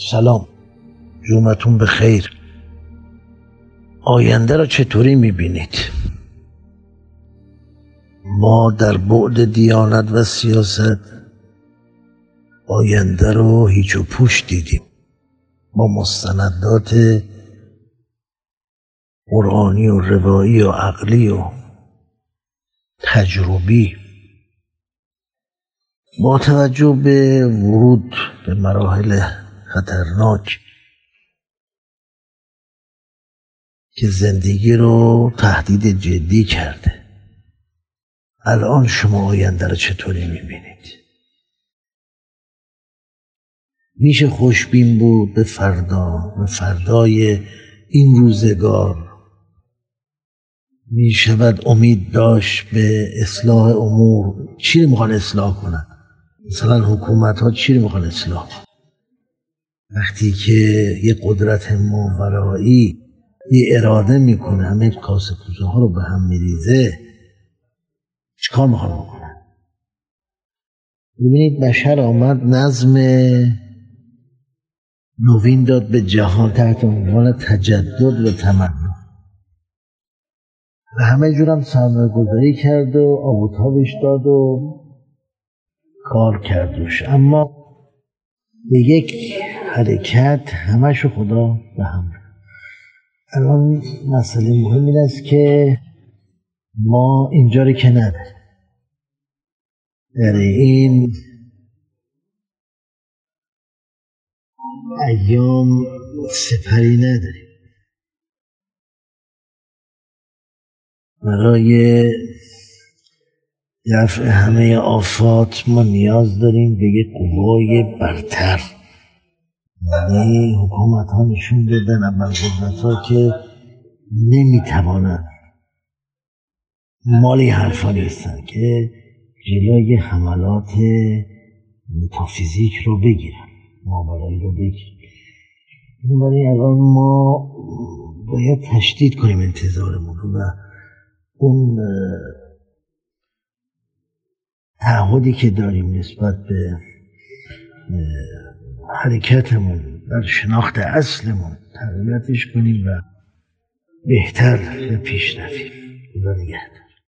سلام. جومتون به خیر آینده را چطوری می‌بینید؟ ما در بعد دیانت و سیاست آینده رو هیچ و پوش دیدیم. با مستندات قرآنی و روایی و عقلی و تجربی. با توجه به ورود به مراحل خطرناک که زندگی رو تهدید جدی کرده. الان شما آینده رو چطوری می‌بینید؟ میشه خوشبین بود به فردا به فردای این روزگار. می‌شود امید داشت به اصلاح امور. چی رو می‌خوان اصلاح کنن؟ مثلا حکومت ها چی رو می‌خوان اصلاح کنن؟ وقتی که یه قدرت ماورایی یه اراده می‌کنه همه کاسه کوزه ها رو به هم میریزه چیکار می‌خوان بکنن؟ ببینید بشر آمد نظم نوین داد به جهان تحت عنوان تجدد و تمدن و همه جورم سرمایه گذاری کرد و آبوتابش داد و کار کردوش اما به یک حرکت همشو خدا به هم الان مسئله مهم این است که ما اینجا رو که نداریم در این ایام سپری نداریم. برای دفع همه آفات ما نیاز داریم به یک قوای برتر. یعنی حکومت ها نشون دادن اول قدرت ها که نمی‌توانند. مالی حرفا نیستن که جلوی حملات متافیزیک رو بگیرن ماورایی رو بگیرن. بنابراین الان ما باید تشدید کنیم انتظارمون رو و اون تعهدی که داریم نسبت به حرکتمون در شناخت اصلمون تقویتش کنیم و بهتر به پیش رویم خدا